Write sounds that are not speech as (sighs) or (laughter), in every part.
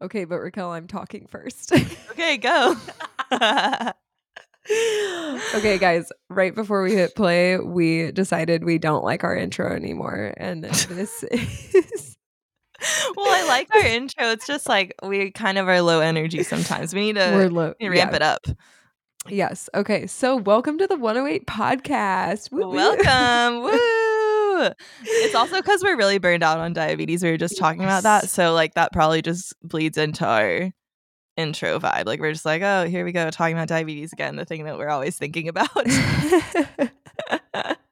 Okay, but Raquel, I'm talking first. Okay, go. (laughs) okay, guys, right before we hit play, we decided we don't like our intro anymore. And this (laughs) is. well, I like our (laughs) intro. It's just like we kind of are low energy sometimes. We need to, We're low. need to ramp yeah. it up. Yes. Okay. So, welcome to the 108 podcast. Woo, woo. Welcome. Woo! It's also because we're really burned out on diabetes. We were just talking about that. So, like, that probably just bleeds into our intro vibe. Like, we're just like, oh, here we go, talking about diabetes again, the thing that we're always thinking about. (laughs)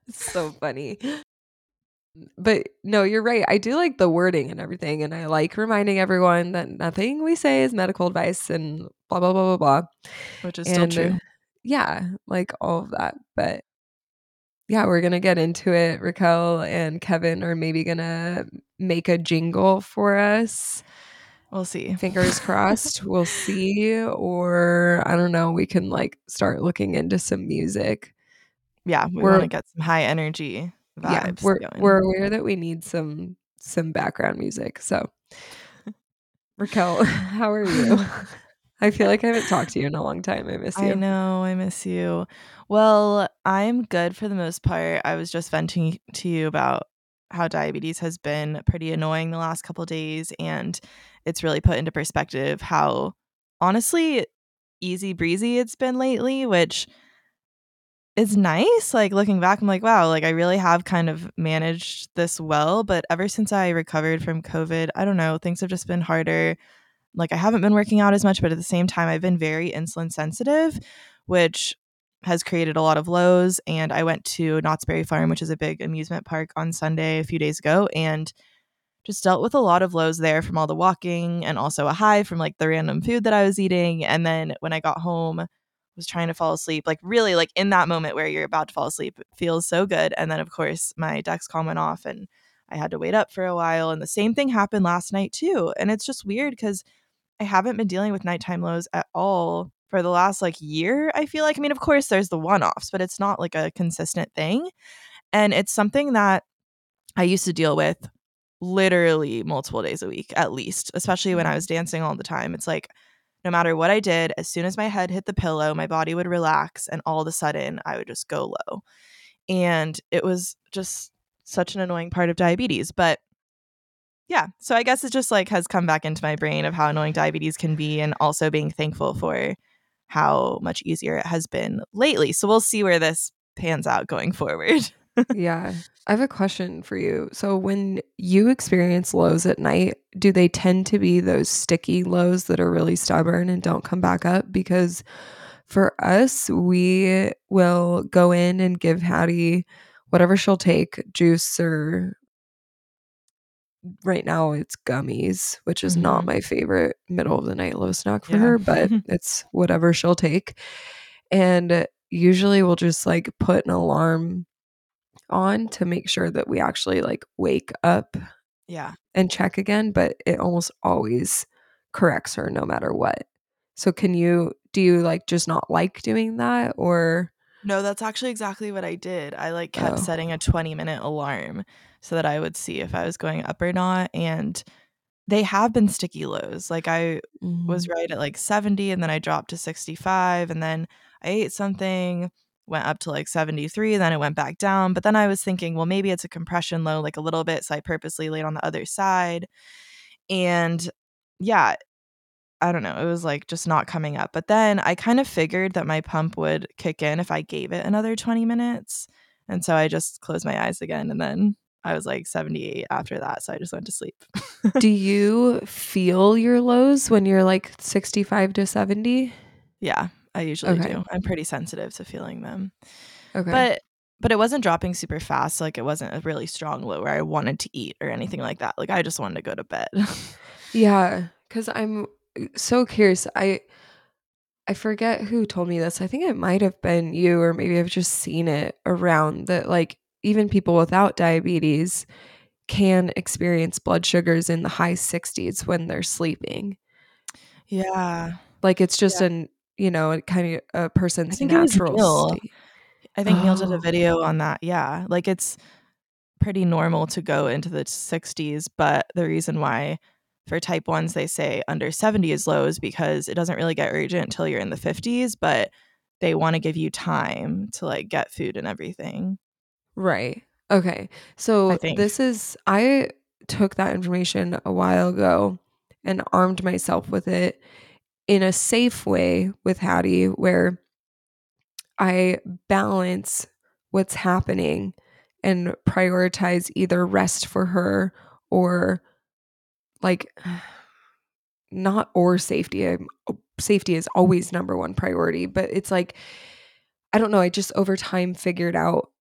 so funny. But no, you're right. I do like the wording and everything. And I like reminding everyone that nothing we say is medical advice and blah, blah, blah, blah, blah. Which is still true. yeah, like all of that. But yeah, we're gonna get into it. Raquel and Kevin are maybe gonna make a jingle for us. We'll see. Fingers crossed. We'll (laughs) see. Or I don't know, we can like start looking into some music. Yeah, we We're- want to get some high energy vibes. yeah, we're going. we're aware that we need some some background music. So (laughs) Raquel, (laughs) how are you? I feel like I haven't talked to you in a long time. I miss you. I know, I miss you. Well, I'm good for the most part. I was just venting to you about how diabetes has been pretty annoying the last couple days and it's really put into perspective how honestly easy breezy it's been lately, which is nice. Like looking back, I'm like, wow, like I really have kind of managed this well. But ever since I recovered from COVID, I don't know, things have just been harder. Like I haven't been working out as much, but at the same time, I've been very insulin sensitive, which has created a lot of lows. And I went to Knott's Berry Farm, which is a big amusement park, on Sunday a few days ago, and just dealt with a lot of lows there from all the walking and also a high from like the random food that I was eating. And then when I got home, was trying to fall asleep, like really like in that moment where you're about to fall asleep, it feels so good. And then of course my Dexcom went off and I had to wait up for a while. And the same thing happened last night too. And it's just weird because I haven't been dealing with nighttime lows at all for the last like year. I feel like, I mean, of course there's the one offs, but it's not like a consistent thing. And it's something that I used to deal with literally multiple days a week at least, especially when I was dancing all the time. It's like no matter what I did, as soon as my head hit the pillow, my body would relax and all of a sudden I would just go low. And it was just such an annoying part of diabetes. But yeah, so I guess it just like has come back into my brain of how annoying diabetes can be and also being thankful for how much easier it has been lately. So we'll see where this pans out going forward. (laughs) yeah. I have a question for you. So when you experience lows at night, do they tend to be those sticky lows that are really stubborn and don't come back up? Because for us, we will go in and give Hattie whatever she'll take, juice or right now it's gummies, which is not Mhm. my favorite middle of the night low snack for Yeah. her, but (laughs) it's whatever she'll take. And usually we'll just like put an alarm on to make sure that we actually like wake up yeah. and check again, but it almost always corrects her no matter what. So can you do you like just not like doing that or No, that's actually exactly what I did. I like kept Oh. setting a 20 minute alarm so that I would see if I was going up or not. And they have been sticky lows. Like I was mm-hmm. right at like 70 and then I dropped to 65 and then I ate something, went up to like 73, then it went back down. But then I was thinking, well, maybe it's a compression low, like a little bit. So I purposely laid on the other side. And yeah, I don't know. It was like just not coming up. But then I kind of figured that my pump would kick in if I gave it another 20 minutes. And so I just closed my eyes again. And then I was like 78 after that. So I just went to sleep. (laughs) do you feel your lows when you're like 65 to 70? yeah, I usually Okay. do. I'm pretty sensitive to feeling them. Okay. But but it wasn't dropping super fast. Like it wasn't a really strong low where I wanted to eat or anything like that. Like I just wanted to go to bed. (laughs) Yeah, because I'm so curious. I I forget who told me this. I think it might have been you, or maybe I've just seen it around that like even people without diabetes can experience blood sugars in the high 60s when they're sleeping. yeah. Like it's just an you know, kind of a person's think it was natural state. I think Neil did Oh. a video on that. Yeah. Like it's pretty normal to go into the 60s, but the reason why for type 1s they say under 70 is lows because it doesn't really get urgent until you're in the 50s but they want to give you time to like get food and everything Right. Okay. So this is I took that information a while ago and armed myself with it in a safe way with Hattie where I balance what's happening and prioritize either rest for her or like not or safety. I'm, safety is always number one priority, but it's like I don't know, I just over time figured out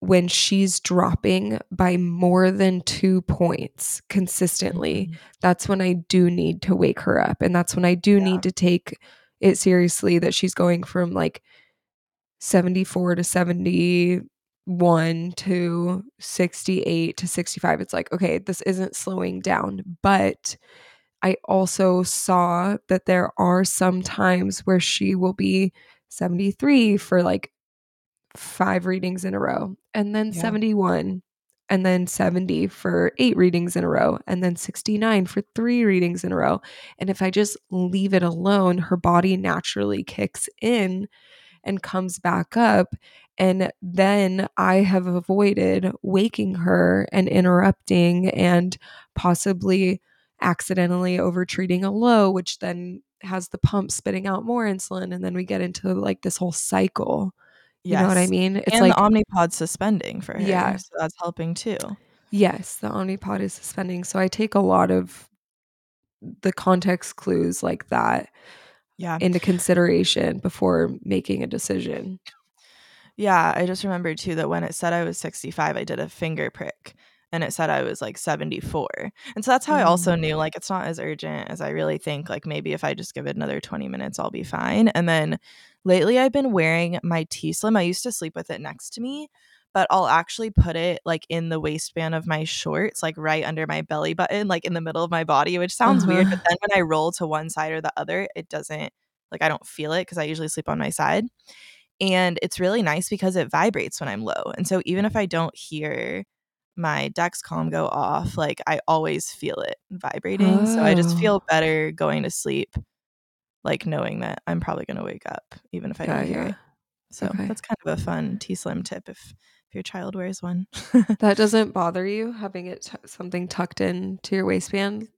when she's dropping by more than 2 points consistently, Mhm. that's when I do need to wake her up and that's when I do Yeah. need to take it seriously that she's going from like 74 to 71 to 68 to 65. It's like, okay, this isn't slowing down. But I also saw that there are some times where she will be 73 for like five readings in a row, and then Yeah. 71, and then 70 for eight readings in a row, and then 69 for three readings in a row. And if I just leave it alone, her body naturally kicks in and comes back up. And then I have avoided waking her and interrupting and possibly accidentally overtreating a low, which then has the pump spitting out more insulin. And then we get into like this whole cycle. You know what I mean? It's and like, the Omnipod suspending for her. Yeah. So that's helping too. yes, the Omnipod is suspending. So I take a lot of the context clues like that Yeah. into consideration before making a decision. Yeah, I just remembered too that when it said I was 65, I did a finger prick and it said I was like 74. And so that's how I also Mm. knew like it's not as urgent as I really think. Like maybe if I just give it another 20 minutes, I'll be fine. And then lately I've been wearing my T Slim. I used to sleep with it next to me, but I'll actually put it like in the waistband of my shorts, like right under my belly button, like in the middle of my body, which sounds weird. Uh-huh. But then when I roll to one side or the other, it doesn't like I don't feel it because I usually sleep on my side. And it's really nice because it vibrates when I'm low. And so even if I don't hear my Dexcom go off, like I always feel it vibrating. So I just Oh. feel better going to sleep, like knowing that I'm probably going to wake up even if I Yeah, don't hear yeah. it. So Okay. that's kind of a fun T Slim tip if, if your child wears one. (laughs) That doesn't bother you having it t- something tucked in to your waistband?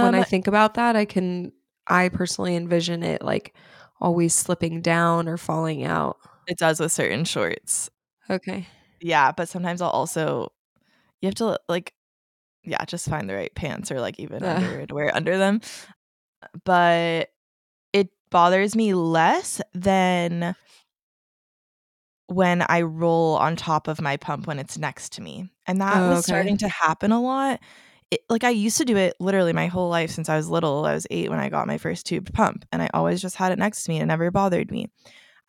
when I Um, think about that, I can I personally envision it like always slipping down or falling out. it does with certain shorts. Okay. Yeah, but sometimes I'll also you have to like yeah, just find the right pants or like even Ugh. underwear to wear under them. But it bothers me less than when I roll on top of my pump when it's next to me. And that Oh, was okay. starting to happen a lot. It, like I used to do it literally my whole life since I was little. I was 8 when I got my first tube pump and I always just had it next to me and it never bothered me.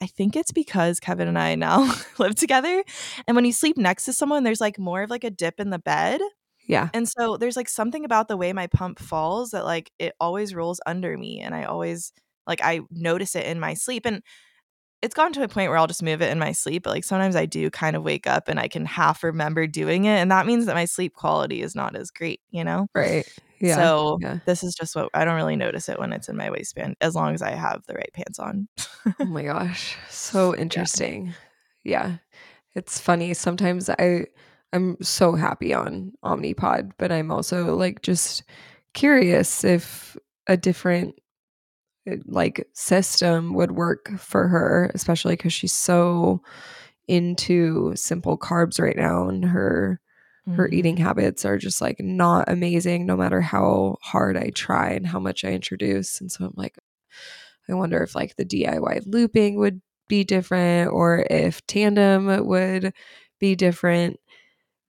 I think it's because Kevin and I now (laughs) live together and when you sleep next to someone there's like more of like a dip in the bed Yeah. and so there's like something about the way my pump falls that like it always rolls under me and I always like I notice it in my sleep and it's gotten to a point where I'll just move it in my sleep, but like sometimes I do kind of wake up and I can half remember doing it and that means that my sleep quality is not as great, you know? Right. Yeah. So yeah. this is just what I don't really notice it when it's in my waistband as long as I have the right pants on. Oh my gosh. So (laughs) interesting. Yeah. It's funny. Sometimes I I'm so happy on Omnipod, but I'm also like just curious if a different like system would work for her, especially cuz she's so into simple carbs right now and her her Mhm. eating habits are just like not amazing no matter how hard I try and how much I introduce. And so I'm like, I wonder if like the DIY looping would be different or if tandem would be different.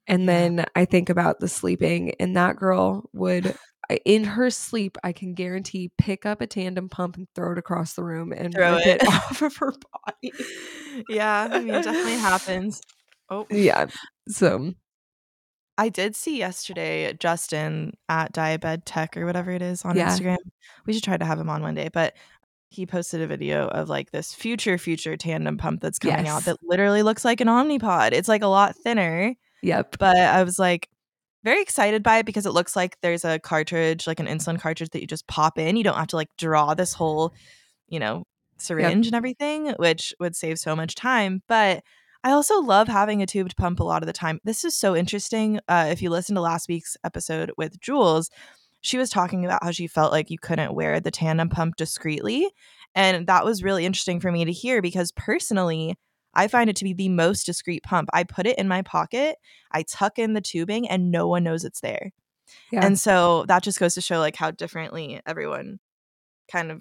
And then I think about the sleeping, and that girl would, in her sleep, I can guarantee pick up a tandem pump and throw it across the room and Throw rip it. it (laughs) off of her body. (laughs) yeah, I mean it definitely (laughs) happens. Oh. Yeah. So, I did see yesterday Justin at Diabetech or whatever it is on Yeah. Instagram. We should try to have him on one day, but he posted a video of like this future future tandem pump that's coming out that literally looks like an Omnipod. It's like a lot thinner, yep. but I was like very excited by it because it looks like there's a cartridge, like an insulin cartridge that you just pop in. You don't have to like draw this whole, you know, syringe yep. and everything, which would save so much time. But I also love having a tubed pump a lot of the time. This is so interesting. Uh, if you listen to last week's episode with Jules, she was talking about how she felt like you couldn't wear the tandem pump discreetly. And that was really interesting for me to hear because personally, I find it to be the most discreet pump. I put it in my pocket, I tuck in the tubing, and no one knows it's there. Yeah. And so that just goes to show like how differently everyone kind of,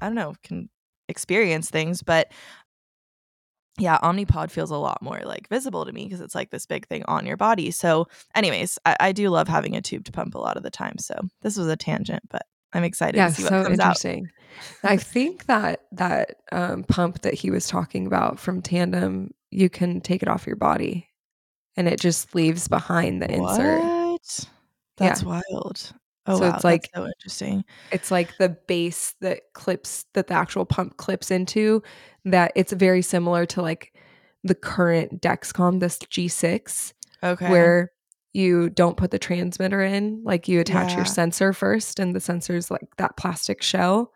I don't know, can experience things. But yeah, Omnipod feels a lot more like visible to me because it's like this big thing on your body. So, anyways, I, I, do love having a tubed pump a lot of the time. So this was a tangent, but I'm excited yeah, to see what so comes interesting. out. I think that that um, pump that he was talking about from Tandem, you can take it off your body, and it just leaves behind the what? insert. That's yeah. wild. Oh, so wow, it's like so interesting. It's like the base that clips that the actual pump clips into. That it's very similar to like the current Dexcom, this G6. Okay. Where you don't put the transmitter in, like you attach yeah. your sensor first, and the sensor's like that plastic shell.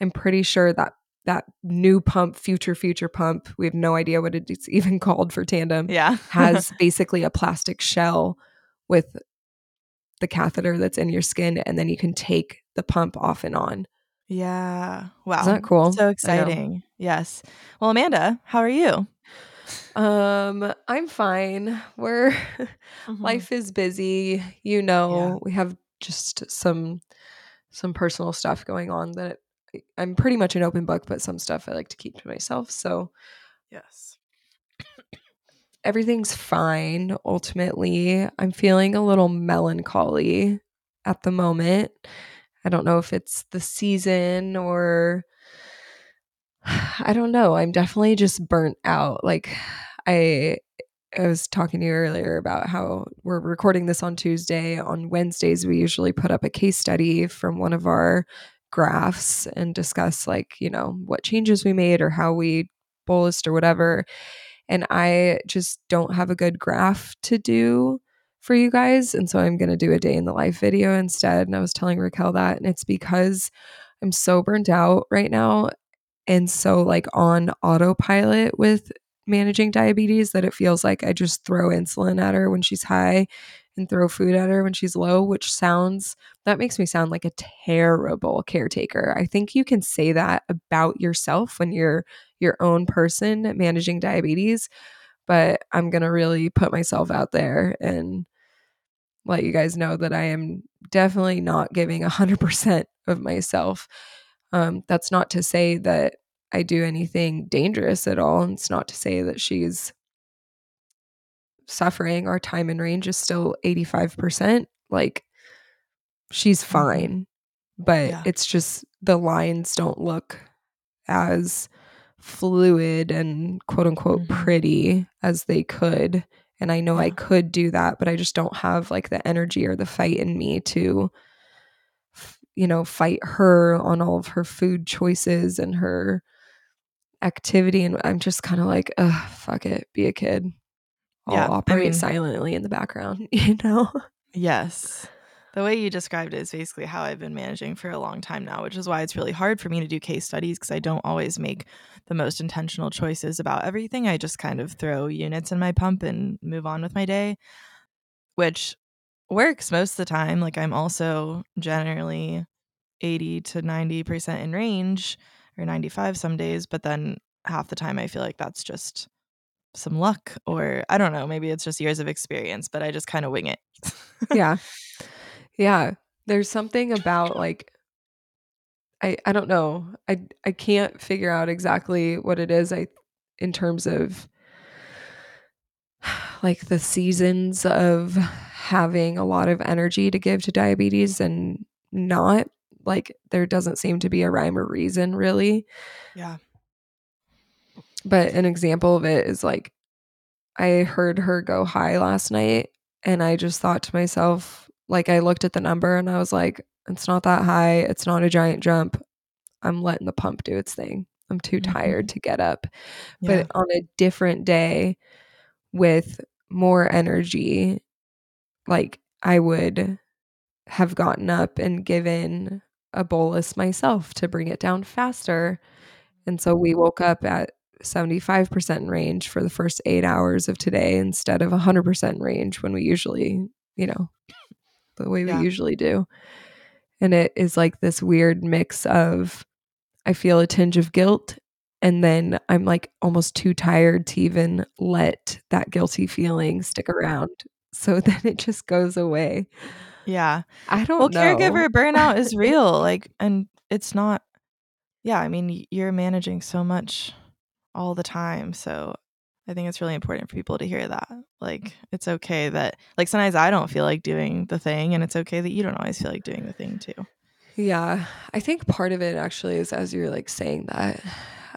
I'm pretty sure that that new pump, future future pump, we have no idea what it's (laughs) even called for tandem. Yeah, has (laughs) basically a plastic shell with the catheter that's in your skin, and then you can take the pump off and on. Yeah. Wow. Isn't that cool? So exciting. Yes. Well, Amanda, how are you? Um, I'm fine. We're (laughs) mm-hmm. life is busy, you know. Yeah. We have just some some personal stuff going on that I'm pretty much an open book, but some stuff I like to keep to myself. So, yes everything's fine ultimately. I'm feeling a little melancholy at the moment. I don't know if it's the season or (sighs) I don't know. I'm definitely just burnt out. Like I I was talking to you earlier about how we're recording this on Tuesday. On Wednesdays we usually put up a case study from one of our graphs and discuss like, you know, what changes we made or how we bolused or whatever and I just don't have a good graph to do for you guys. And so I'm going to do a day in the life video instead. And I was telling Raquel that. And it's because I'm so burnt out right now and so like on autopilot with managing diabetes that it feels like I just throw insulin at her when she's high and throw food at her when she's low, which sounds that makes me sound like a terrible caretaker. I think you can say that about yourself when you're your own person managing diabetes, but I'm going to really put myself out there and let you guys know that I am definitely not giving 100% of myself. Um, that's not to say that I do anything dangerous at all. It's not to say that she's suffering. Our time in range is still 85%. Like, she's mm-hmm. fine, but yeah. it's just the lines don't look as fluid and quote unquote mm-hmm. pretty as they could. And I know yeah. I could do that, but I just don't have like the energy or the fight in me to, you know, fight her on all of her food choices and her activity. And I'm just kind of like, ugh, fuck it, be a kid. I'll yeah, operate I mean, silently in the background, (laughs) you know? Yes. The way you described it is basically how I've been managing for a long time now, which is why it's really hard for me to do case studies because I don't always make the most intentional choices about everything. I just kind of throw units in my pump and move on with my day, which works most of the time. Like I'm also generally 80 to 90% in range or 95 some days, but then half the time I feel like that's just some luck or I don't know, maybe it's just years of experience, but I just kind of wing it. yeah. (laughs) Yeah. There's something about (laughs) like I I don't know. I I can't figure out exactly what it is I in terms of (sighs) like the seasons of having a lot of energy to give to diabetes and not like there doesn't seem to be a rhyme or reason really. Yeah. But an example of it is like I heard her go high last night and I just thought to myself like I looked at the number and I was like, it's not that high. It's not a giant jump. I'm letting the pump do its thing. I'm too mm-hmm. tired to get up. Yeah. But on a different day with more energy, like I would have gotten up and given a bolus myself to bring it down faster. And so we woke up at 75% range for the first eight hours of today instead of 100% range when we usually, you know, the way Yeah. we usually do. And it is like this weird mix of I feel a tinge of guilt and then I'm like almost too tired to even let that guilty feeling stick around. So (laughs) then it just goes away. Yeah. I don't Well, know. caregiver burnout is (laughs) real. Like, and it's not, yeah, I mean, you're managing so much all the time. So I think it's really important for people to hear that. Like, it's okay that, like, sometimes I don't feel like doing the thing, and it's okay that you don't always feel like doing the thing too. Yeah. I think part of it actually is as you're like saying that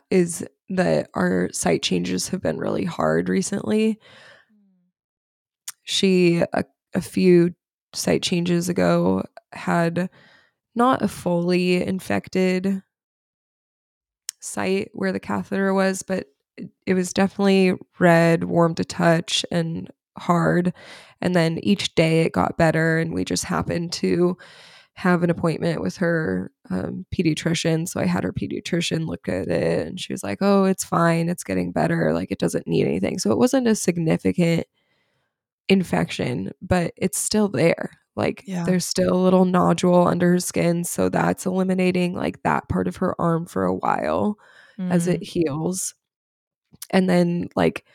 is that our site changes have been really hard recently. Mm. She a, a few site changes ago had not a fully infected site where the catheter was, but it, was definitely red, warm to touch, and hard. And then each day it got better, and we just happened to have an appointment with her um, pediatrician. So I had her pediatrician look at it, and she was like, "Oh, it's fine. It's getting better. Like it doesn't need anything." So it wasn't a significant infection, but it's still there. Like Yeah. there's still a little nodule under her skin, so that's eliminating like that part of her arm for a while as Mm, it heals. And then like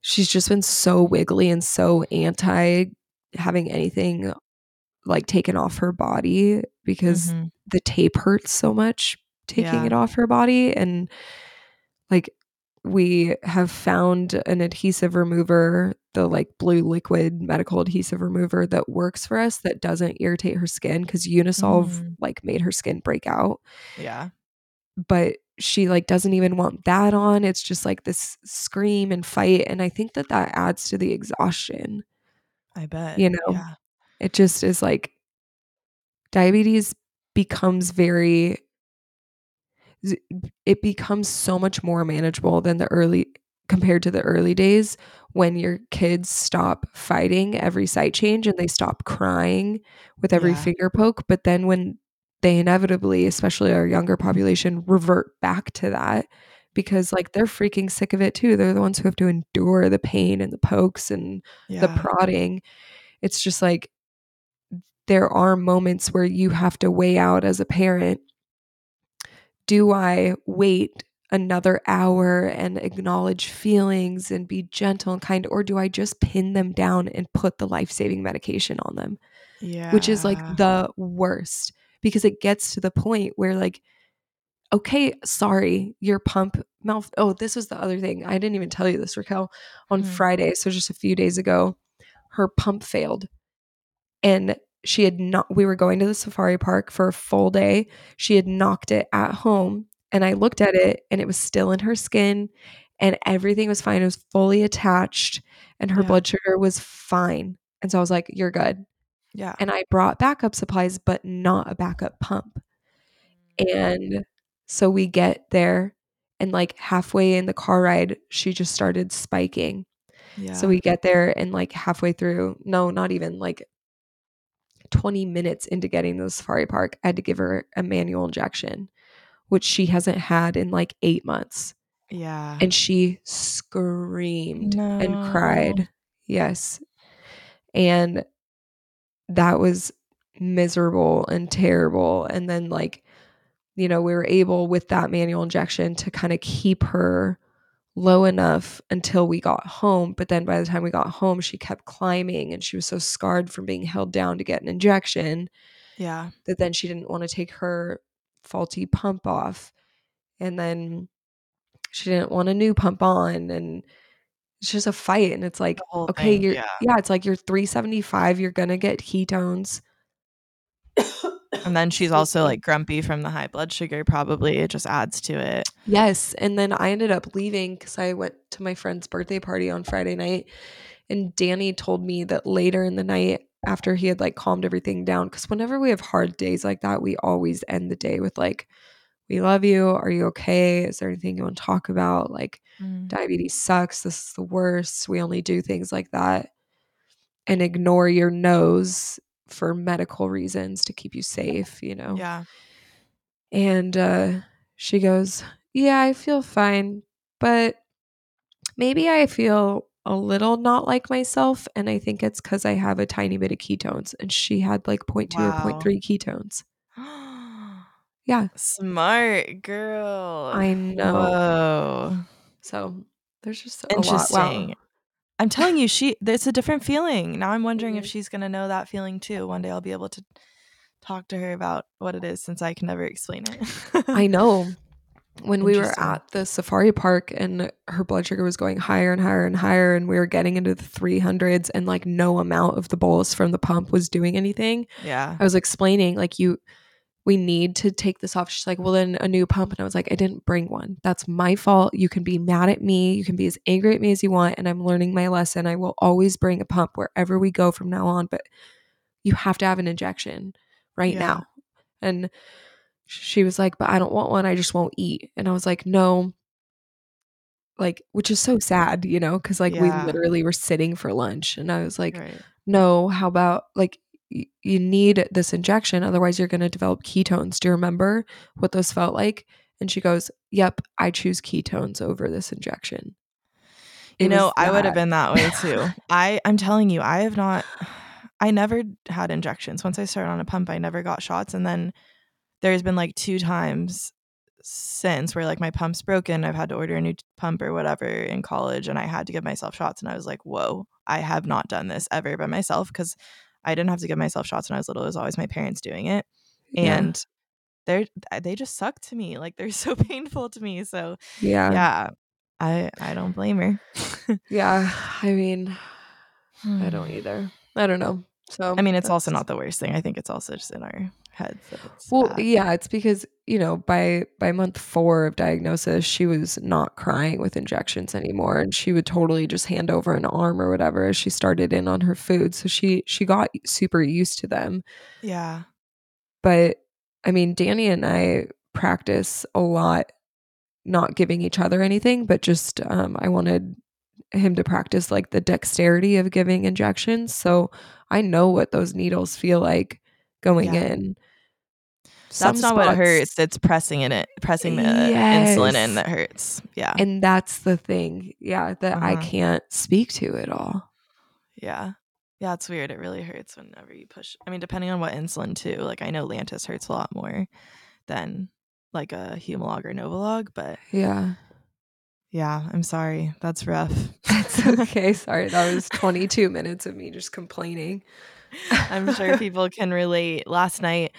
she's just been so wiggly and so anti having anything like taken off her body because mhm. the tape hurts so much taking Yeah. it off her body and like we have found an adhesive remover the like blue liquid medical adhesive remover that works for us that doesn't irritate her skin because Uni-solve Mm. like made her skin break out Yeah. but she like doesn't even want that on it's just like this scream and fight and i think that that adds to the exhaustion I bet. You know? Yeah. it just is like diabetes becomes very it becomes so much more manageable than the early compared to the early days when your kids stop fighting every sight change and they stop crying with every Yeah. finger poke but then when they inevitably especially our younger population revert back to that because like they're freaking sick of it too. They're the ones who have to endure the pain and the pokes and the prodding. It's just like there are moments where you have to weigh out as a parent do I wait another hour and acknowledge feelings and be gentle and kind, or do I just pin them down and put the life saving medication on them? Yeah. Which is like the worst because it gets to the point where, like, okay, sorry, your pump mouth. Oh, this was the other thing. I didn't even tell you this, Raquel. On Mhm. Friday, so just a few days ago, her pump failed. And she had not, we were going to the safari park for a full day. She had knocked it at home. And I looked at it and it was still in her skin and everything was fine. It was fully attached and her Yeah. blood sugar was fine. And so I was like, you're good. Yeah. And I brought backup supplies, but not a backup pump. And so we get there and like halfway in the car ride, she just started spiking. Yeah. So we get there and like halfway through, no, not even like 20 minutes into getting to the safari park, I had to give her a manual injection, which she hasn't had in like eight months. yeah. And she screamed and cried. Yes. And that was miserable and terrible. And then, like, you know, we were able with that manual injection to kind of keep her low enough until we got home. But then by the time we got home, she kept climbing and she was so scarred from being held down to get an injection yeah. that then she didn't want to take her faulty pump off. And then she didn't want a new pump on. And it's just a fight. And it's like, okay, thing, you're, yeah. yeah, it's like you're 375, you're going to get ketones. And then she's also like grumpy from the high blood sugar, probably. It just adds to it. Yes. And then I ended up leaving because I went to my friend's birthday party on Friday night. And Danny told me that later in the night, after he had like calmed everything down, because whenever we have hard days like that, we always end the day with like, we love you. Are you okay? Is there anything you want to talk about? Like, Mm. diabetes sucks. This is the worst. We only do things like that. and ignore your nose for medical reasons to keep you safe, you know. Yeah. And uh she goes, "Yeah, I feel fine, but maybe I feel a little not like myself and I think it's cuz I have a tiny bit of ketones." And she had like 0.2 or Wow. 0.3 ketones. (gasps) Yeah. Smart girl. I know. Whoa. So there's just a lot. Interesting. Wow. I'm telling you, she there's a different feeling. Now I'm wondering if Mhm. she's gonna know that feeling too. One day I'll be able to talk to her about what it is since I can never explain it. I know. When we were at the safari park and her blood sugar was going higher and higher and higher, and we were getting into the 300s, and like no amount of the bolus from the pump was doing anything. Yeah. I was explaining, like, you, we need to take this off. She's like, well, then a new pump. And I was like, I didn't bring one. That's my fault. You can be mad at me. You can be as angry at me as you want. And I'm learning my lesson. I will always bring a pump wherever we go from now on. But you have to have an injection right Yeah. now. And she was like, but I don't want one. I just won't eat. And I was like, no. Like, which is so sad, you know, because like Yeah. we literally were sitting for lunch. And I was like, right. no, how about like y- you need this injection, otherwise you're going to develop ketones. Do you remember what those felt like? And she goes, Yep, I choose ketones over this injection. You know, I would have been that way (laughs) too. I I'm telling you, I have not (sighs) I never had injections. Once I started on a pump, I never got shots and then there's been like two times since where like my pump's broken, I've had to order a new pump or whatever in college and I had to give myself shots and I was like, "Whoa, I have not done this ever by myself cuz I didn't have to give myself shots when I was little. It was always my parents doing it." Yeah. And they're they just suck to me. Like they're (laughs) so painful to me. So, yeah. yeah. I I don't blame her. Yeah. (sighs) I mean, I don't hmm. either. I don't know. So I mean, it's also not the worst thing. I think it's also just in our heads. Well, bad. yeah, it's because, you know, by by month 4 of diagnosis, she was not crying with injections anymore and she would totally just hand over an arm or whatever as she started in on her food. So she she got super used to them. yeah. But I mean, Danny and I practice a lot not giving each other anything, but just um I wanted him to practice like the dexterity of giving injections. So I know what those needles feel like going Yeah. in. That's Some not what hurts. It's pressing in it, pressing the insulin in that hurts. Yeah. And that's the thing. Yeah, that I Uh-huh. can't speak to at all. yeah. Yeah, it's weird. It really hurts whenever you push. I mean, depending on what insulin too. Like I know Lantus hurts a lot more than like a Humalog or Novolog, but Yeah. Yeah, I'm sorry. That's rough. It's (laughs) okay. Sorry. That was 22 minutes of me just complaining. I'm sure (laughs) people can relate. Last night,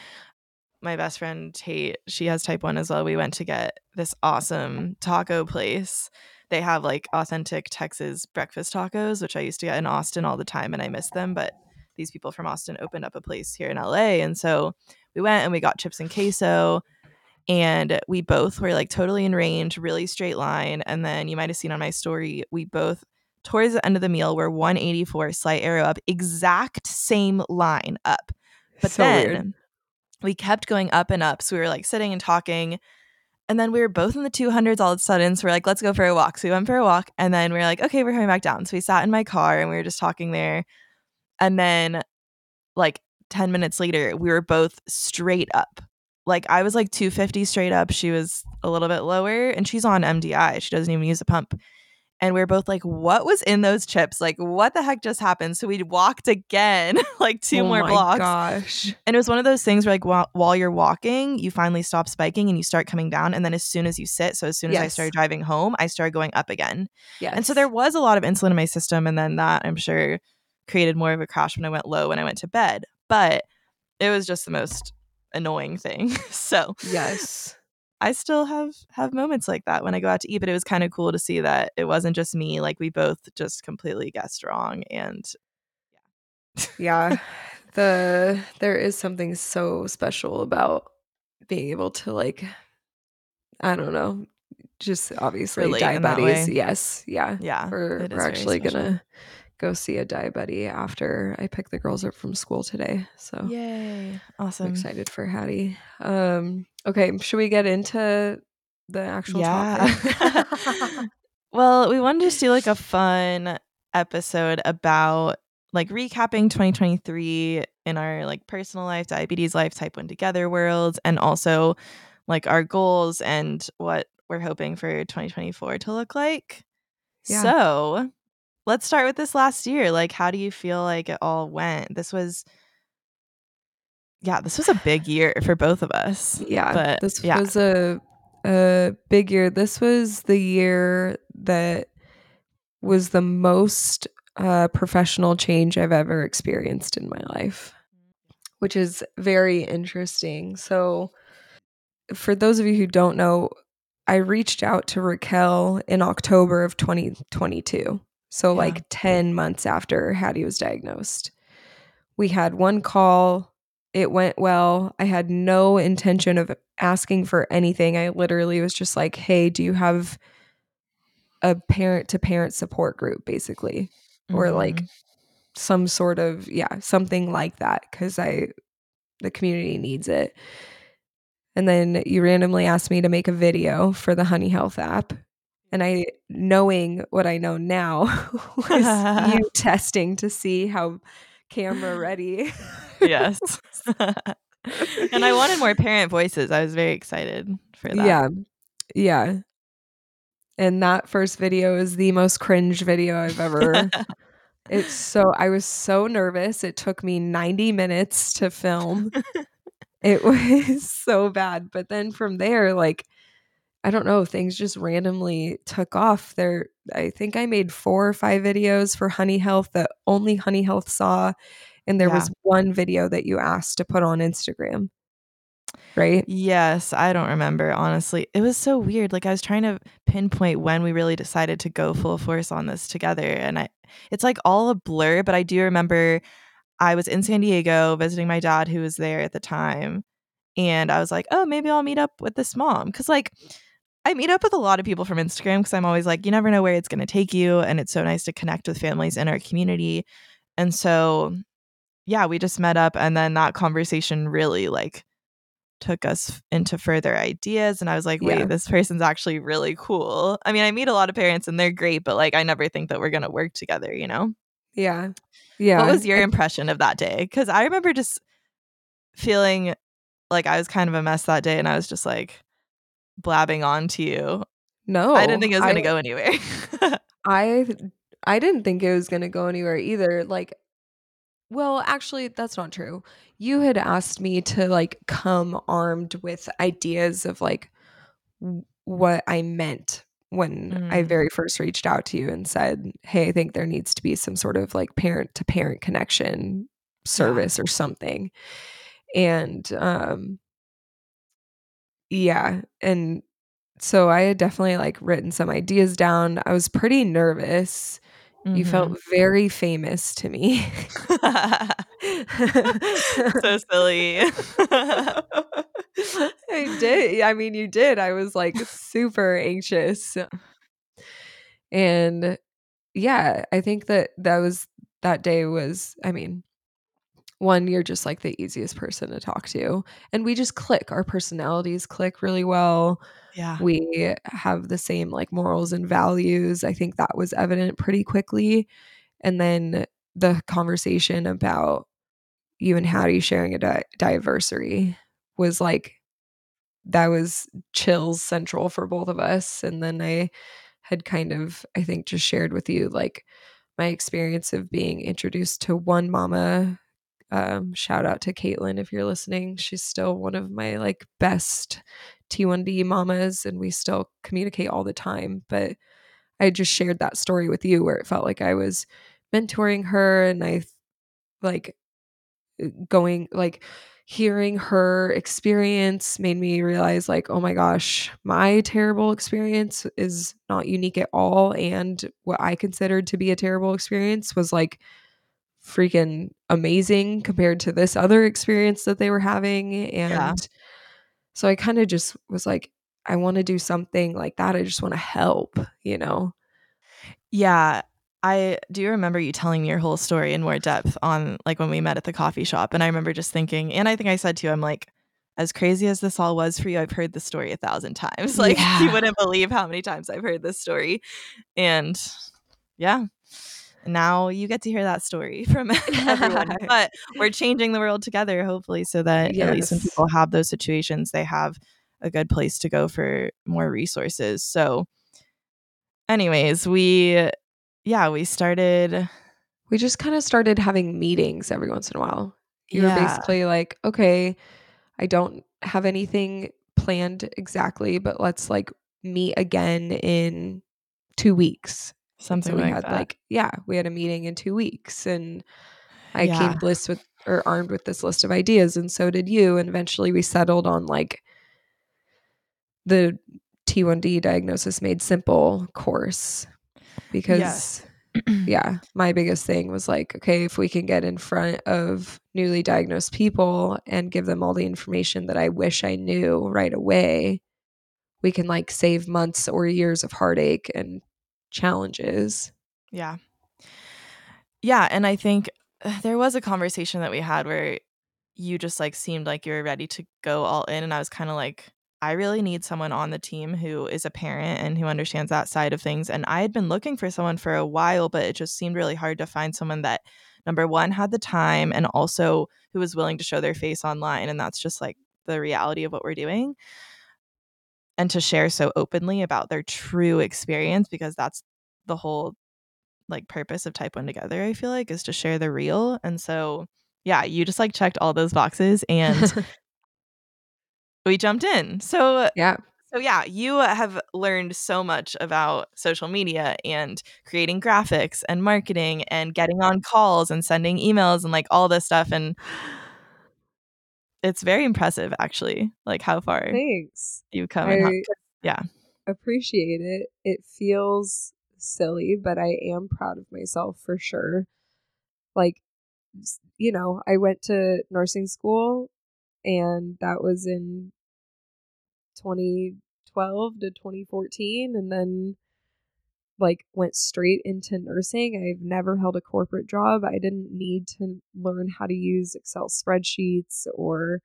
my best friend Tate, she has type 1 as well. We went to get this awesome taco place. They have like authentic Texas breakfast tacos, which I used to get in Austin all the time and I miss them. But these people from Austin opened up a place here in LA. And so we went and we got chips and queso. And we both were like totally in range, really straight line. And then you might have seen on my story, we both towards the end of the meal were 184 slight arrow up, exact same line up. But so then weird. we kept going up and up. So we were like sitting and talking. And then we were both in the 200s all of a sudden. So we're like, let's go for a walk. So we went for a walk. And then we are like, okay, we're coming back down. So we sat in my car and we were just talking there. And then, like 10 minutes later, we were both straight up. Like I was like 250 straight up. She was a little bit lower and she's on MDI. She doesn't even use a pump. And we are both like, what was in those chips? Like, what the heck just happened? So we walked again, (laughs) like two oh more my blocks. gosh. And it was one of those things where, like, while, while you're walking, you finally stop spiking and you start coming down. And then as soon as you sit, so as soon as I started driving home, I started going up again. Yes. And so there was a lot of insulin in my system. And then that, I'm sure, created more of a crash when I went low when I went to bed. But it was just the most annoying thing. (laughs) so Yes. I still have have moments like that when I go out to eat. But it was kind of cool to see that it wasn't just me. Like we both just completely guessed wrong. And yeah yeah. (laughs) the there is something so special about being able to like i don't know just obviously Relate diabetes yes yeah yeah, we're, we're actually gonna go see a diabetes after i pick the girls up from school today so Yay. i'm Awesome. excited for hattie um okay should we get into the actual Yeah. topic (laughs) well, we wanted to just do like a fun episode about like recapping 2023 in our like personal life, diabetes life, type 1 together worlds and also like our goals and what we're hoping for 2024 to look like. Yeah. So, let's start with this last year. Like how do you feel like it all went? This was yeah, this was a big year for both of us. Yeah, But this yeah. was a a big year. This was the year that was the most uh, professional change I've ever experienced in my life, which is very interesting. So, for those of you who don't know, I reached out to Raquel in October of 2022. So, Yeah. like 10 months after Hattie was diagnosed. We had one call. It went well. I had no intention of asking for anything. I literally was just like, hey, do you have a parent to parent support group, basically? Or like Mhm. some sort of, yeah, something like that. Cause I, the community needs it. And then you randomly asked me to make a video for the Honey Health app. And I, knowing what I know now, (laughs) was you (laughs) testing to see how camera ready. yes. (laughs) and I wanted more parent voices. I was very excited for that. Yeah. Yeah. And that first video is the most cringe video I've ever. it's so, I was so nervous. It took me 90 minutes to film. it was so bad. But then from there, like, I don't know, things just randomly took off. There, I think I made four or five videos for Honey Health that only Honey Health saw. And there Yeah. was one video that you asked to put on Instagram. Right? Yes, I don't remember honestly. It was so weird. Like I was trying to pinpoint when we really decided to go full force on this together and I it's like all a blur, but I do remember I was in San Diego visiting my dad who was there at the time and I was like, "Oh, maybe I'll meet up with this mom." Cuz like I meet up with a lot of people from Instagram cuz I'm always like, you never know where it's going to take you and it's so nice to connect with families in our community. And so yeah, we just met up and then that conversation really like took us into further ideas and I was like, wait, Yeah. this person's actually really cool. I mean, I meet a lot of parents and they're great, but like I never think that we're going to work together, you know? Yeah. Yeah. What was your impression of that day? Cuz I remember just feeling like I was kind of a mess that day and I was just like blabbing on to you. no. (laughs) I didn't think it was going to go anywhere. I I didn't think it was going to go anywhere either. Like well, actually that's not true. You had asked me to like come armed with ideas of like what I meant when I Mm. very first reached out to you and said, "Hey, I think there needs to be some sort of like parent to parent connection service or something." And um yeah, and so I had definitely like written some ideas down. I was pretty nervous. You Mhm. felt very famous to me. (laughs) so silly. (laughs) I did. I mean, you did. I was like super anxious. And yeah, I think that that was that day was, I mean, one, you're just like the easiest person to talk to. And we just click. Our personalities click really well. yeah. we have the same like morals and values. I think that was evident pretty quickly. And then the conversation about you and Hattie sharing a di- diaversary was like that was chills central for both of us. And then I had kind of, I think, just shared with you like my experience of being introduced to one mama. Um, shout out to Caitlin if you're listening. She's still one of my like best T1D mamas, and we still communicate all the time. But I just shared that story with you where it felt like I was mentoring her and I like going like hearing her experience made me realize like oh my gosh my terrible experience is not unique at all and what i considered to be a terrible experience was like freaking amazing compared to this other experience that they were having and Yeah. so i kind of just was like i want to do something like that i just want to help you know Yeah. I do remember you telling me your whole story in more depth on like when we met at the coffee shop. And I remember just thinking, and I think I said to you, I'm like, as crazy as this all was for you, I've heard the story a thousand times. (laughs) Like you wouldn't believe how many times I've heard this story. And yeah. Now you get to hear that story (laughs) from everyone. (laughs) but we're changing the world together, hopefully, so that yes. at least when people have those situations, they have a good place to go for more resources. So, anyways, we, yeah, we started. We just kind of started having meetings every once in a while. You're yeah. basically like, okay, I don't have anything planned exactly, but let's like meet again in two weeks. Something so we like had that. like yeah, we had a meeting in two weeks and I yeah. came list with or armed with this list of ideas and so did you. And eventually we settled on like the T1D diagnosis made simple course because yes. (clears throat) (clears throat) yeah, my biggest thing was like, okay, if we can get in front of newly diagnosed people and give them all the information that I wish I knew right away, we can like save months or years of heartache and challenges. Yeah. Yeah. And I think uh, there was a conversation that we had where you just like seemed like you were ready to go all in. And I was kind of like, I really need someone on the team who is a parent and who understands that side of things. And I had been looking for someone for a while, but it just seemed really hard to find someone that, number one, had the time and also who was willing to show their face online. And that's just like the reality of what we're doing. And to share so openly about their true experience, because that's the whole like purpose of type one together, I feel like, is to share the real. And so, yeah, you just like checked all those boxes and (laughs) we jumped in. So yeah. So yeah, you uh, have learned so much about social media and creating graphics and marketing and getting on calls and sending emails and like all this stuff and (sighs) (laughs) it's very impressive actually like how far thanks. you've come how, yeah. appreciate it. It feels silly but i am proud of myself for sure. Like you know i went to nursing school and that was in 2012 to 2014 and then like went straight into nursing. I've never held a corporate job. I didn't need to learn how to use Excel spreadsheets or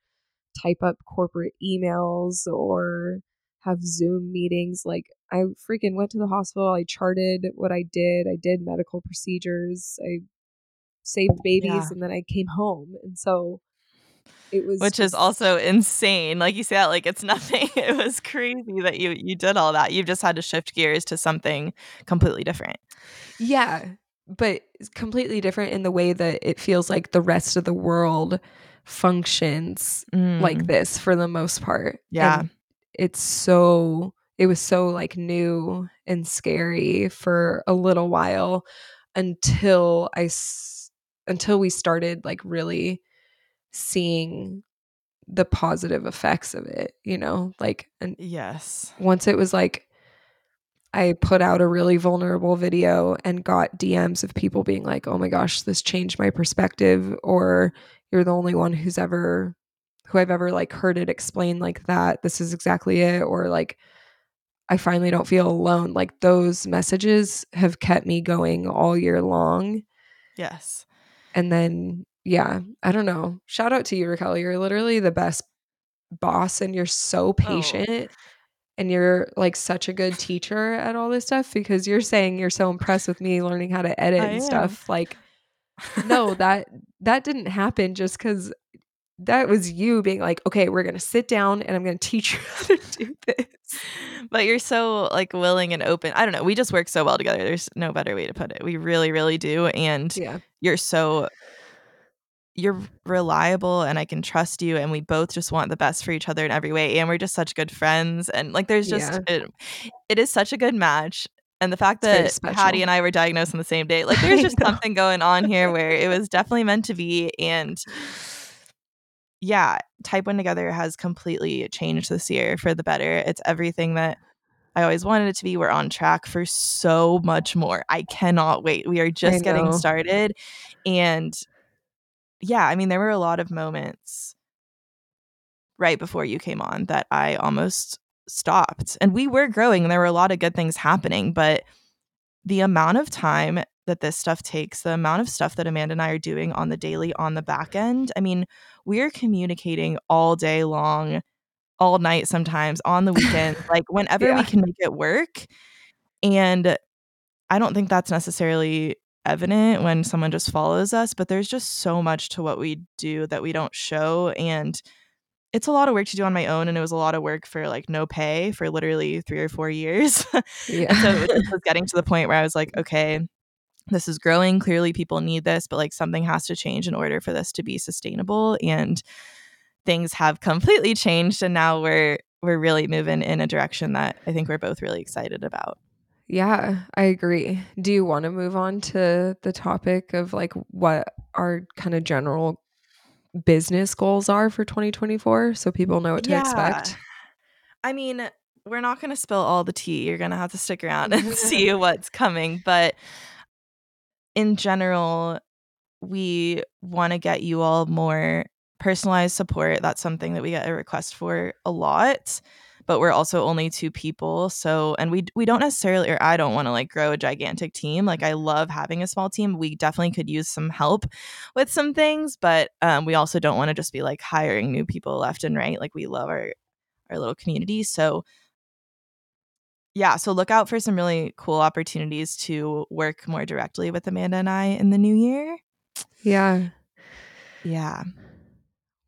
type up corporate emails or have Zoom meetings. Like I freaking went to the hospital, I charted what I did, I did medical procedures, I saved babies yeah. and then I came home. And so it was which is also insane. Like you say that like it's (laughs) nothing. It was crazy that you you did all that. You've just had to shift gears to something completely different. Yeah but completely different in the way that it feels like the rest of the world functions mm. like this for the most part. Yeah. and it's so it was so like new and scary for a little while until i until we started like really seeing the positive effects of it, you know? Like and yes. Once it was like I put out a really vulnerable video and got DMs of people being like, "Oh my gosh, this changed my perspective," or "You're the only one who's ever who I've ever like heard it explained like that. This is exactly it," or like I finally don't feel alone. Like those messages have kept me going all year long. Yes. And then yeah, I don't know. Shout out to you, Raquel. You're literally the best boss and you're so oh. patient. Oh. And you're like such a good teacher at all this stuff because you're saying you're so impressed with me learning how to edit I and am. stuff. Like, no, (laughs) that that didn't happen just because that was you being like, okay, we're gonna sit down and I'm gonna teach you (laughs) how to do this. But you're so like willing and open. I don't know. We just work so well together. There's no better way to put it. We really, really do. And yeah. you're so you're reliable and I can trust you and we both just want the best for each other in every way and we're just such good friends and like there's just yeah. it, it is such a good match and the fact that Patty and I were diagnosed on the same day like (laughs) there's just something going on here where it was (laughs) definitely meant to be and yeah type 1 together has completely changed this year for the better it's everything that I always wanted it to be. We're on track for so much more. I cannot wait. We are just getting started. And yeah, I mean, there were a lot of moments right before you came on that I almost stopped. And we were growing and there were a lot of good things happening, but the amount of time that this stuff takes, the amount of stuff that Amanda and I are doing on the daily on the back end, I mean, we're communicating all day long, all night sometimes, on the weekend, (laughs) like whenever yeah. we can make it work. And I don't think that's necessarily evident when someone just follows us, but there's just so much to what we do that we don't show. And it's a lot of work to do on my own. And it was a lot of work for like no pay for literally three or four years. (laughs) Yeah. so it was getting to the point where I was like, okay, this is growing. Clearly, people need this, but like something has to change in order for this to be sustainable. And things have completely changed. And now we're, we're really moving in a direction that I think we're both really excited about. Yeah, I agree. Do you want to move on to the topic of like what our kind of general business goals are for 2024 so people know what to Yeah. expect? I mean, we're not going to spill all the tea. You're going to have to stick around and (laughs) (laughs) see what's coming. But in general, we want to get you all more personalized support. That's something that we get a request for a lot. But we're also only two people, so and we we don't necessarily, or I don't want to like grow a gigantic team. Like I love having a small team. We definitely could use some help with some things, but um, we also don't want to just be like hiring new people left and right. Like we love our our little community, so yeah, so look out for some really cool opportunities to work more directly with Amanda and I in the new year. Yeah. Yeah.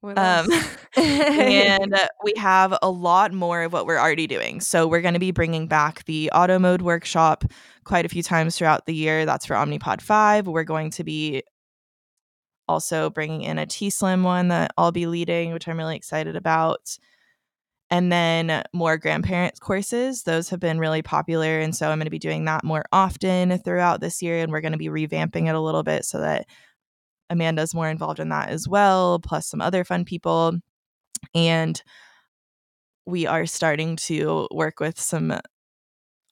Um, (laughs) and uh, we have a lot more of what we're already doing. So we're going to be bringing back the auto mode workshop quite a few times throughout the year. That's for Omnipod 5. We're going to be also bringing in a T Slim one that I'll be leading, which I'm really excited about. And then more grandparents courses. Those have been really popular. And so I'm going to be doing that more often throughout this year. And we're going to be revamping it a little bit so that Amanda's more involved in that as well, plus some other fun people. And we are starting to work with some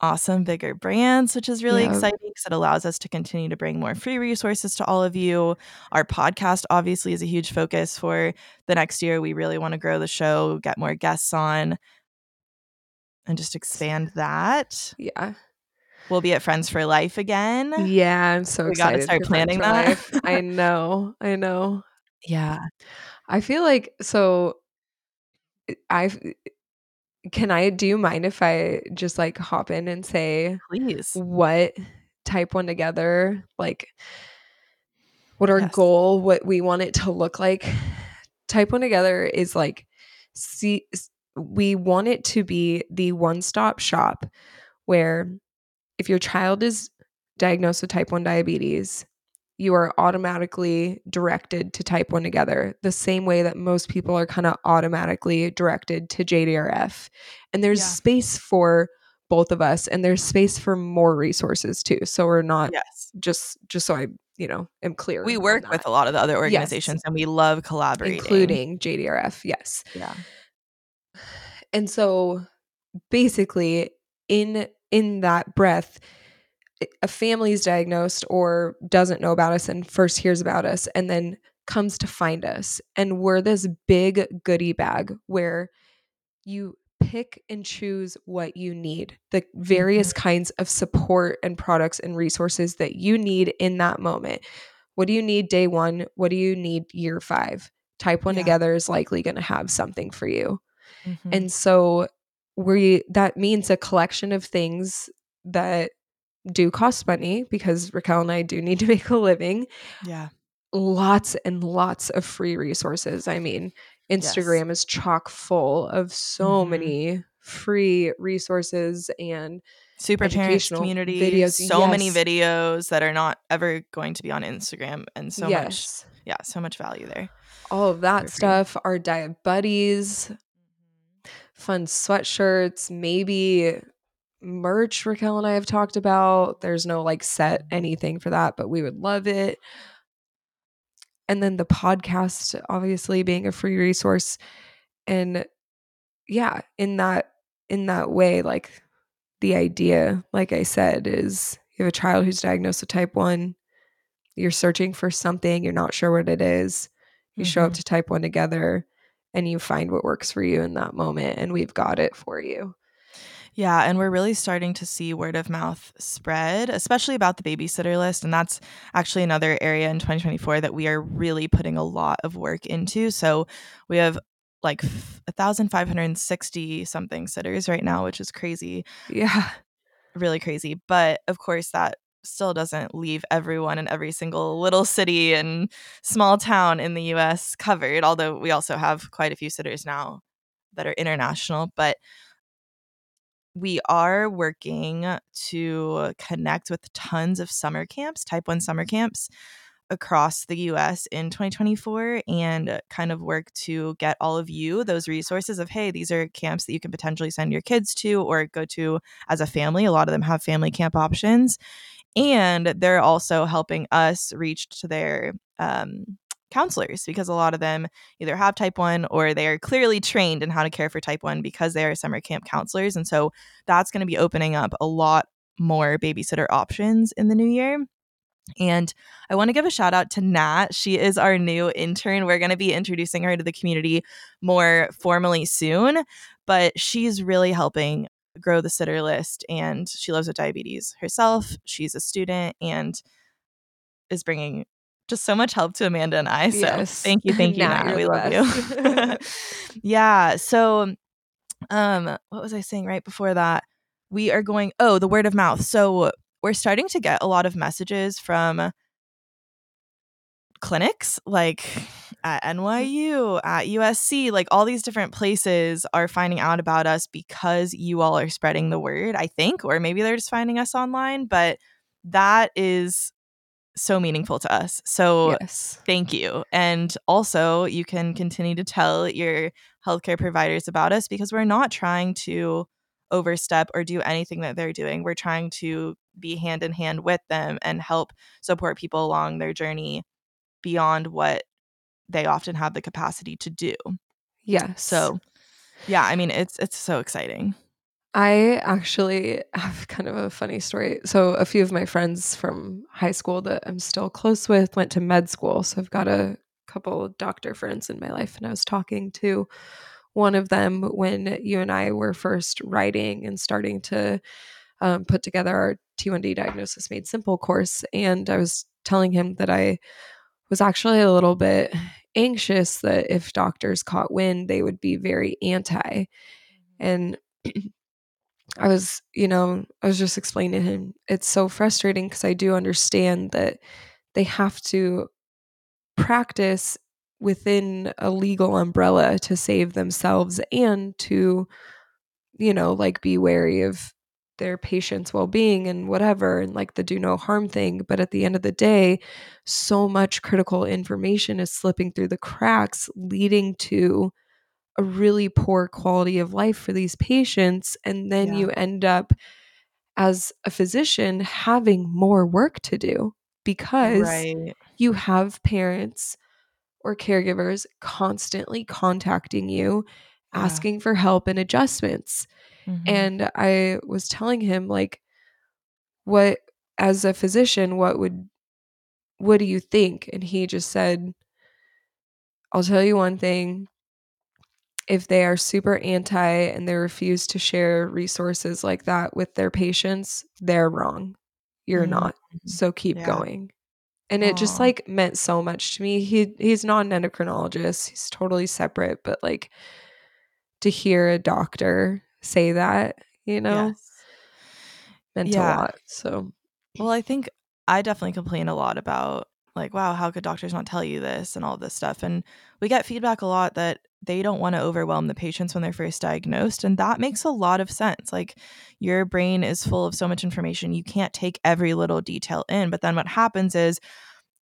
awesome bigger brands, which is really Yep. exciting because it allows us to continue to bring more free resources to all of you. Our podcast obviously is a huge focus for the next year. We really want to grow the show, get more guests on, and just expand that. yeah. We'll be at Friends for Life again. Yeah, I'm so excited. We gotta start planning that. I (laughs) know. I know. Yeah. I feel like so eh, I eh, eh, can I do you mind if I just like hop in and say Please. what type one together like what our Yes. goal what we want it to look like type one together is like see we want it to be the one-stop shop where if your child is diagnosed with type 1 diabetes you are automatically directed to type 1 together the same way that most people are kind of automatically directed to JDRF and there's Yeah. space for both of us and there's space for more resources too so we're not Yes. just just so I you know am clear We work with a lot of the other Yes. organizations and we love collaborating. including JDRF yes Yeah. and so basically in in that breath a family is diagnosed or doesn't know about us and first hears about us and then comes to find us. And we're this big goodie bag where you pick and choose what you need the various kinds of support and products and resources that you need in that moment. What do you need day one? What do you need year five? Type one Yeah. together is likely going to have something for you. Mhm. and so we that means a collection of things that do cost money because Raquel and I do need to (laughs) make a living. yeah. Lots and lots of free resources. I mean, Instagram is chock full of so Mhm. many free resources and Super parents educational communities, videos, so many videos that are not ever going to be on Instagram and so much yeah, so much value there. all of that stuff. Our diet buddies, fun sweatshirts, maybe merch Raquel and I have talked about. There's no like set anything for that, but we would love it. And then the podcast, obviously being a free resource. And yeah, in that in that way, like the idea, like I said, is you have a child who's diagnosed with type one, you're searching for something, you're not sure what it is. You show up Mhm. to type one together and you find what works for you in that moment, and we've got it for you. Yeah, and we're really starting to see word of mouth spread, especially about the babysitter list. And that's actually another area in 2024 that we are really putting a lot of work into. So we have like 1,560 something sitters right now, which is crazy, Yeah. really crazy. But of course, that still doesn't leave everyone in every single little city and small town in the US covered, although we also have quite a few sitters now that are international. But we are working to connect with tons of summer camps, type 1 summer camps across the US in 2024 and kind of work to get all of you those resources of hey these are camps that you can potentially send your kids to or go to as a family a lot of them have family camp options and they're also helping us reach to their um, counselors because a lot of them either have type 1 or they are clearly trained in how to care for type 1 because they are summer camp counselors and so that's going to be opening up a lot more babysitter options in the new year and I want to give a shout out to Nat. She is our new intern. We're going to be introducing her to the community more formally soon, but she's really helping grow the sitter list. And she lives with diabetes herself. She's a student and is bringing just so much help to Amanda and I. So yes. thank you, (laughs) thank you, Nat. Nat. We love you. (laughs) (laughs) yeah. So, um, what was I saying right before that? We are going. Oh, the word of mouth. So we're starting to get a lot of messages from clinics like at mm-hmm. NYU, at USC, like all these different places are finding out about us because you all are spreading the word, I think, or maybe they're just finding us online, but that is so meaningful to us. So yes. thank you. And also, you can continue to tell your healthcare providers about us because we're not trying to overstep or do anything that they're doing. We're trying to be hand in hand with them and help support people along their journey beyond what they often have the capacity to do. Yeah. So, yeah, I mean, it's it's so exciting. I actually (laughs) have kind of a funny story. So, a few of my friends from high school that I'm still close with went to med school. So, I've got a couple doctor friends in my life, and I was talking to one of them when you and I were first writing and starting to um, put together our T1D Diagnosis Made Simple course. And I was telling him that I was actually a little bit anxious that if doctors caught wind, they would be very anti. Mm-hmm. And I was, you know, I was just explaining to him it's so frustrating because I do understand that they have to practice within a legal umbrella to save themselves and to, you know, like be wary of their patient's well-being and whatever and like the do no harm thing but at the end of the day so much critical information is slipping through the cracks leading to a really poor quality of life for these patients and then yeah. you end up as a physician having more work to do because right. you have parents or caregivers constantly contacting you yeah. asking for help and adjustments Mm-hmm. And I was telling him like what as a physician what would what do you think? And he just said I'll tell you one thing. If they are super anti and they refuse to share resources like that with their patients, they're wrong. You're mm-hmm. not. So keep yeah. going. And Aww. it just like meant so much to me. He he's not an endocrinologist. He's totally separate, but like to hear a doctor say that, you know, yes. meant yeah. a lot. So, well, I think I definitely complain a lot about like, wow, how could doctors not tell you this and all this stuff? And we get feedback a lot that they don't want to overwhelm the patients when they're first diagnosed. And that makes a lot of sense. Like, your brain is full of so much information, you can't take every little detail in. But then what happens is,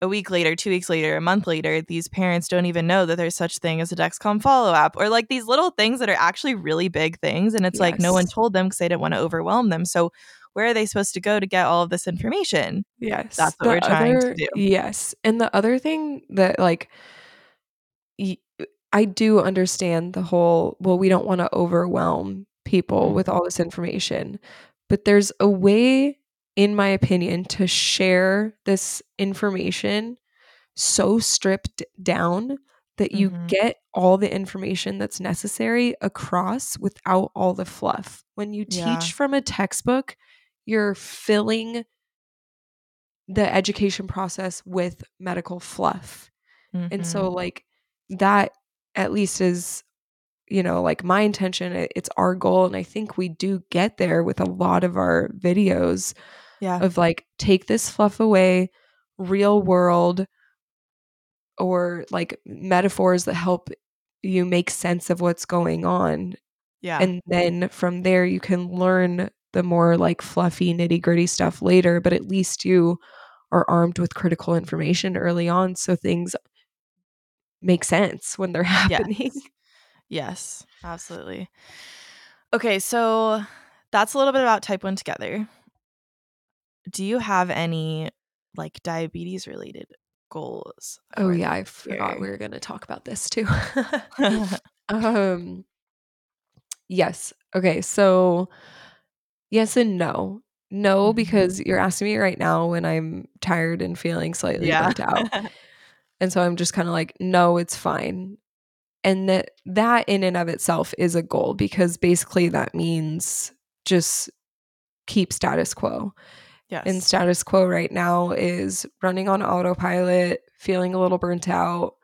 a week later, two weeks later, a month later, these parents don't even know that there's such thing as a Dexcom follow up or like these little things that are actually really big things. And it's yes. like no one told them because they didn't want to overwhelm them. So where are they supposed to go to get all of this information? Yes. That's what the we're trying to do. Yes. And the other thing that like y- I do understand the whole, well, we don't want to overwhelm people mm. with all this information, but there's a way in my opinion, to share this information so stripped down that you mm-hmm. get all the information that's necessary across without all the fluff. When you teach yeah. from a textbook, you're filling the education process with medical fluff. Mm-hmm. And so, mm-hmm. like, that at least is, you know, like my intention. It's our goal. And I think we do get there with a lot of our videos Yeah. of like take this fluff away, real world or like metaphors that help you make sense of what's going on. Yeah. And then from there you can learn the more like fluffy nitty gritty stuff later, but at least you are armed with critical information early on so things make sense when they're (laughs) happening. Yes. Yes, absolutely. Okay, so that's a little bit about type 1 together. Do you have any like diabetes related goals? Oh yeah, I forgot year? we were going to talk about this too. (laughs) (laughs) um yes. Okay, so yes and no. No Mhm. because you're asking me right now when I'm tired and feeling slightly yeah. burnt out. (laughs) And so I'm just kind of like, no, it's fine. And that that in and of itself is a goal because basically that means just keep status quo. Yes. And status quo right now is running on autopilot, feeling a little burnt out.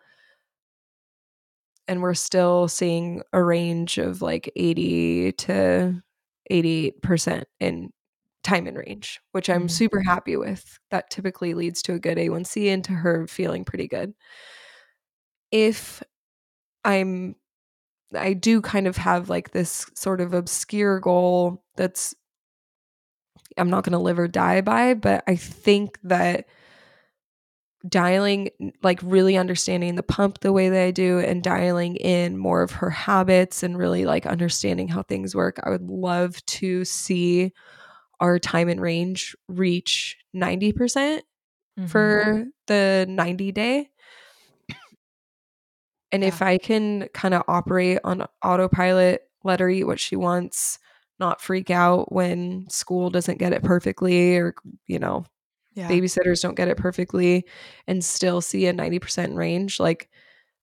And we're still seeing a range of like 80 to 88% in time and range, which I'm Mhm. super happy with. That typically leads to a good A1C and to her feeling pretty good. If I'm I do kind of have like this sort of obscure goal that's I'm not going to live or die by, but I think that dialing like really understanding the pump the way that I do and dialing in more of her habits and really like understanding how things work. I would love to see our time and range reach 90% Mhm. for the 90 day. And if I can kind of operate on autopilot, let her eat what she wants, not freak out when school doesn't get it perfectly or, you know, yeah. babysitters don't get it perfectly and still see a 90% range, like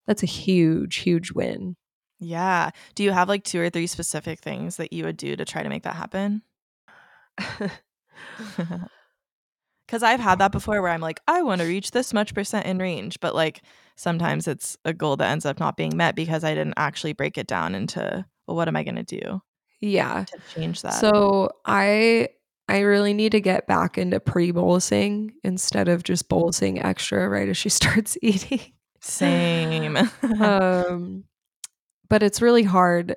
that's a huge, huge win. Yeah. Do you have like two or three specific things that you would do to try to make that happen? (laughs) Because I've had that before where I'm like, I want to reach this much percent in range, but like sometimes it's a goal that ends up not being met because I didn't actually break it down into, well, what am I going to do yeah. to change that? So I I really need to get back into pre-bolusing instead of just bolusing extra right as she (laughs) starts eating. Same. (laughs) um but it's really hard.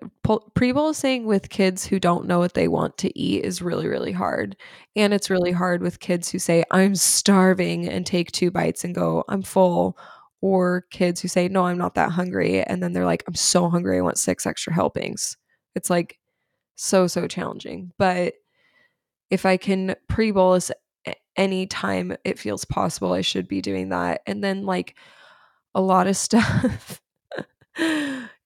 Pre-bolusing with kids who don't know what they want to eat is really really hard. And it's really hard with kids who say I'm starving and take two bites and go I'm full or kids who say no I'm not that hungry and then they're like I'm so hungry I want six extra helpings. It's like so so challenging. But if I can pre-bolus a- anytime it feels possible, I should be doing that. And then like a lot of (laughs) stuff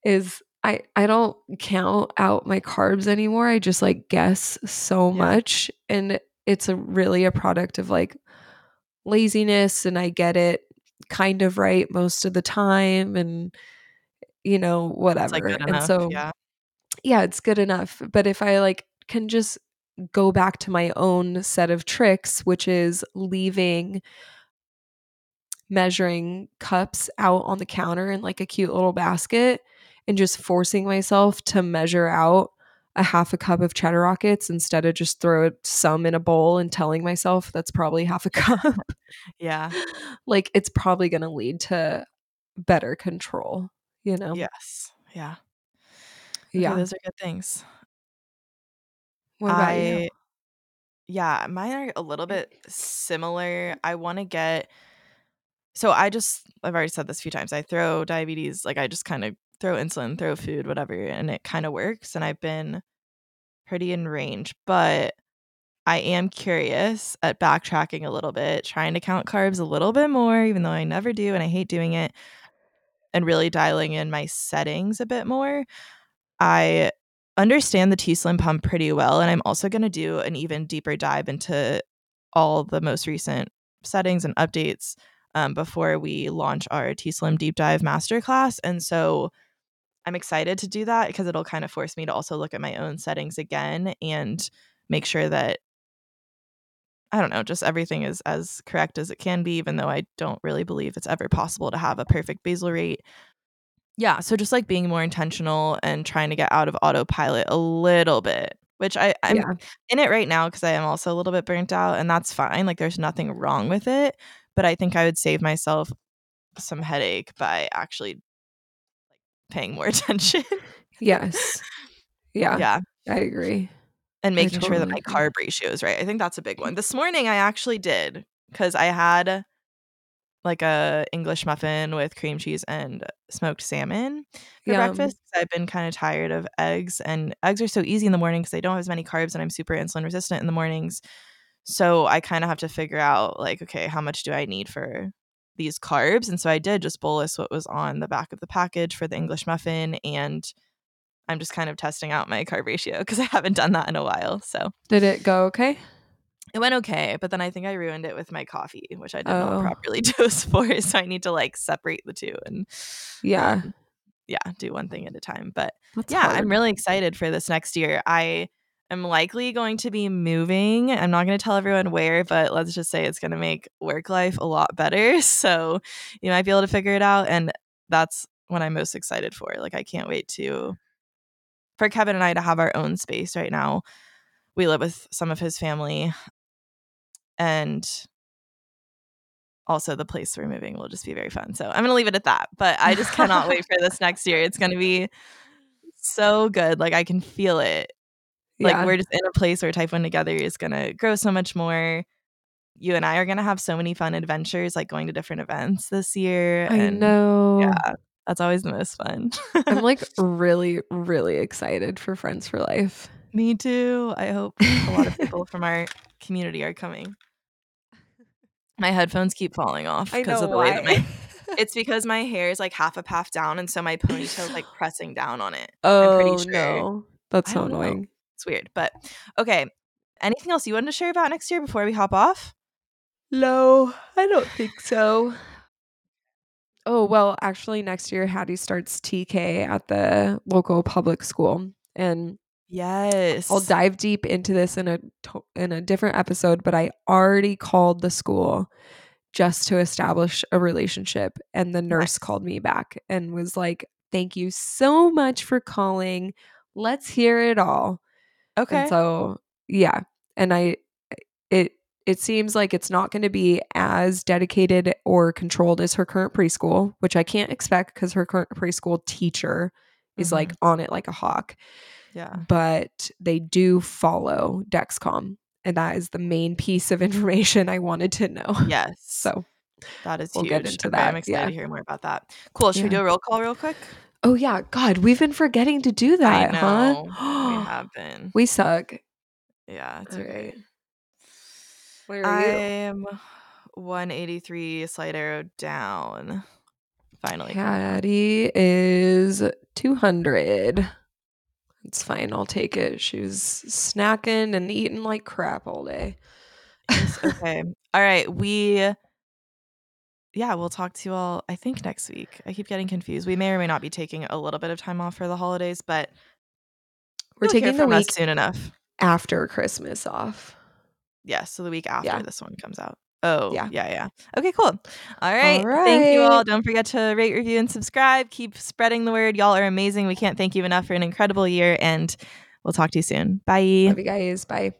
is I I don't count out my carbs anymore. I just like guess so Yeah. much and it's a really a product of like laziness and I get it kind of right most of the time and you know whatever. like and so yeah. Yeah, it's good enough. But if I like can just go back to my own set of tricks, which is leaving measuring cups out on the counter in like a cute little basket and just forcing myself to measure out a half a cup of cheddar rockets instead of just throw some in a bowl and telling myself that's probably half a (laughs) cup. Yeah. like it's probably going to lead to better control, you know? Yes. Yeah. Okay, Yeah. those are good things. What about you? I yeah, mine are a little bit similar. I want to get so I just I've already said this a few times. I throw diabetes like I just kind of throw insulin, throw food, whatever, and it kind of works and I've been pretty in range, but I am curious at backtracking a little bit, trying to count carbs a little bit more even though I never do and I hate doing it and really dialing in my settings a bit more. I understand the T Slim pump pretty well, and I'm also going to do an even deeper dive into all the most recent settings and updates um, before we launch our T Slim Deep Dive Masterclass. And so I'm excited to do that because it'll kind of force me to also look at my own settings again and make sure that I don't know, just everything is as correct as it can be, even though I don't really believe it's ever possible to have a perfect basal rate. Yeah, so just like being more intentional and trying to get out of autopilot a little bit which I, I'm Yeah. in it right now because I am also a little bit burnt out, and that's fine. Like, there's nothing wrong with it. But I think I would save myself some headache by actually like paying more (laughs) attention. Yes. Yeah. yeah. I agree. And making sure that my carb ratio is right. I think that's a big one. Mm. This morning I actually did because I had like a English muffin with cream cheese and smoked salmon for Yum. breakfast. I've been kind of tired of eggs, and eggs are so easy in the morning because they don't have as many carbs, and I'm super insulin resistant in the mornings. So I kind of have to figure out like, okay, how much do I need for these carbs? And so I did just bolus what was on the back of the package for the English muffin, and I'm just kind of testing out my carb ratio because I haven't done that in a while. So Did it go okay? It went okay, but then I think I ruined it with my coffee, which I did not Oh. properly (laughs) dose for. So I need to like separate the two and Yeah. um, yeah, do one thing at a time. But That's yeah, hard. I'm really excited for this next year. I am likely going to be moving. I'm not going to tell everyone where, but let's just say it's going to make work life a lot better. (laughs) So you might be able to figure it out. And that's what I'm most excited for. Like, I can't wait to, for Kevin and I to have our own space right now. We live with some of his family. And also the place we're moving will just be very fun. So I'm going to leave it at that. But I just cannot wait for this next year. It's going to be so good. Like I can feel it. Like yeah. we're just in a place where Type 1 Together is going to grow so much more. You and I are going to have so many fun adventures, like going to different events this year. I and know. yeah, that's always the most fun. I'm like (laughs) really, really excited for Friends for Life. Me too. I hope a lot of people (laughs) from our community are coming. My headphones keep falling off because of the way that my (laughs) it's because my hair is like half up, half down, and so my ponytail is like (sighs) pressing down on it. oh I'm pretty oh, sure. no, that's so don't know. annoying. It's weird. But okay. Anything else you wanted to share about next year before we hop off? No, I don't think so. (sighs) Oh well, actually, next year Hattie starts TK at the local public school, and Yes. I'll dive deep into this in a in a different episode. But I already called the school just to establish a relationship, and the nurse Nice. called me back and was like, "Thank you so much for calling. Let's hear it all." Okay. And so, yeah. And I it it seems like it's not going to be as dedicated or controlled as her current preschool, which I can't expect cuz her current preschool teacher is like mm-hmm. on it like a hawk. Yeah. But they do follow Dexcom, and that is the main piece of (laughs) information I wanted to know. Yes. So, that is we'll huge. get into Okay, that, I'm excited yeah. to hear more about that. Cool. Should we do a roll call real quick? oh yeah, god, we've been forgetting to do that, I know. we huh? (gasps) have been. we suck. yeah, it's okay. right. Where are you? I'm 183 slight arrow down. Finally. Hattie is 200. It's fine. I'll take it. She was snacking and eating like crap all day. Yes, okay. All right. We yeah, we'll talk to you all I think next week. I keep getting confused. We may or may not be taking a little bit of time off for the holidays, but We're taking the week soon enough. after Christmas off. Yes, so the week after Yeah. this one comes out. Oh, Yeah. yeah, yeah. Okay, cool. All right. Thank you all. Don't forget to rate, review, and subscribe. Keep spreading the word. Y'all are amazing. We can't thank you enough for an incredible year, and we'll talk to you soon. Bye. Love you guys. Bye.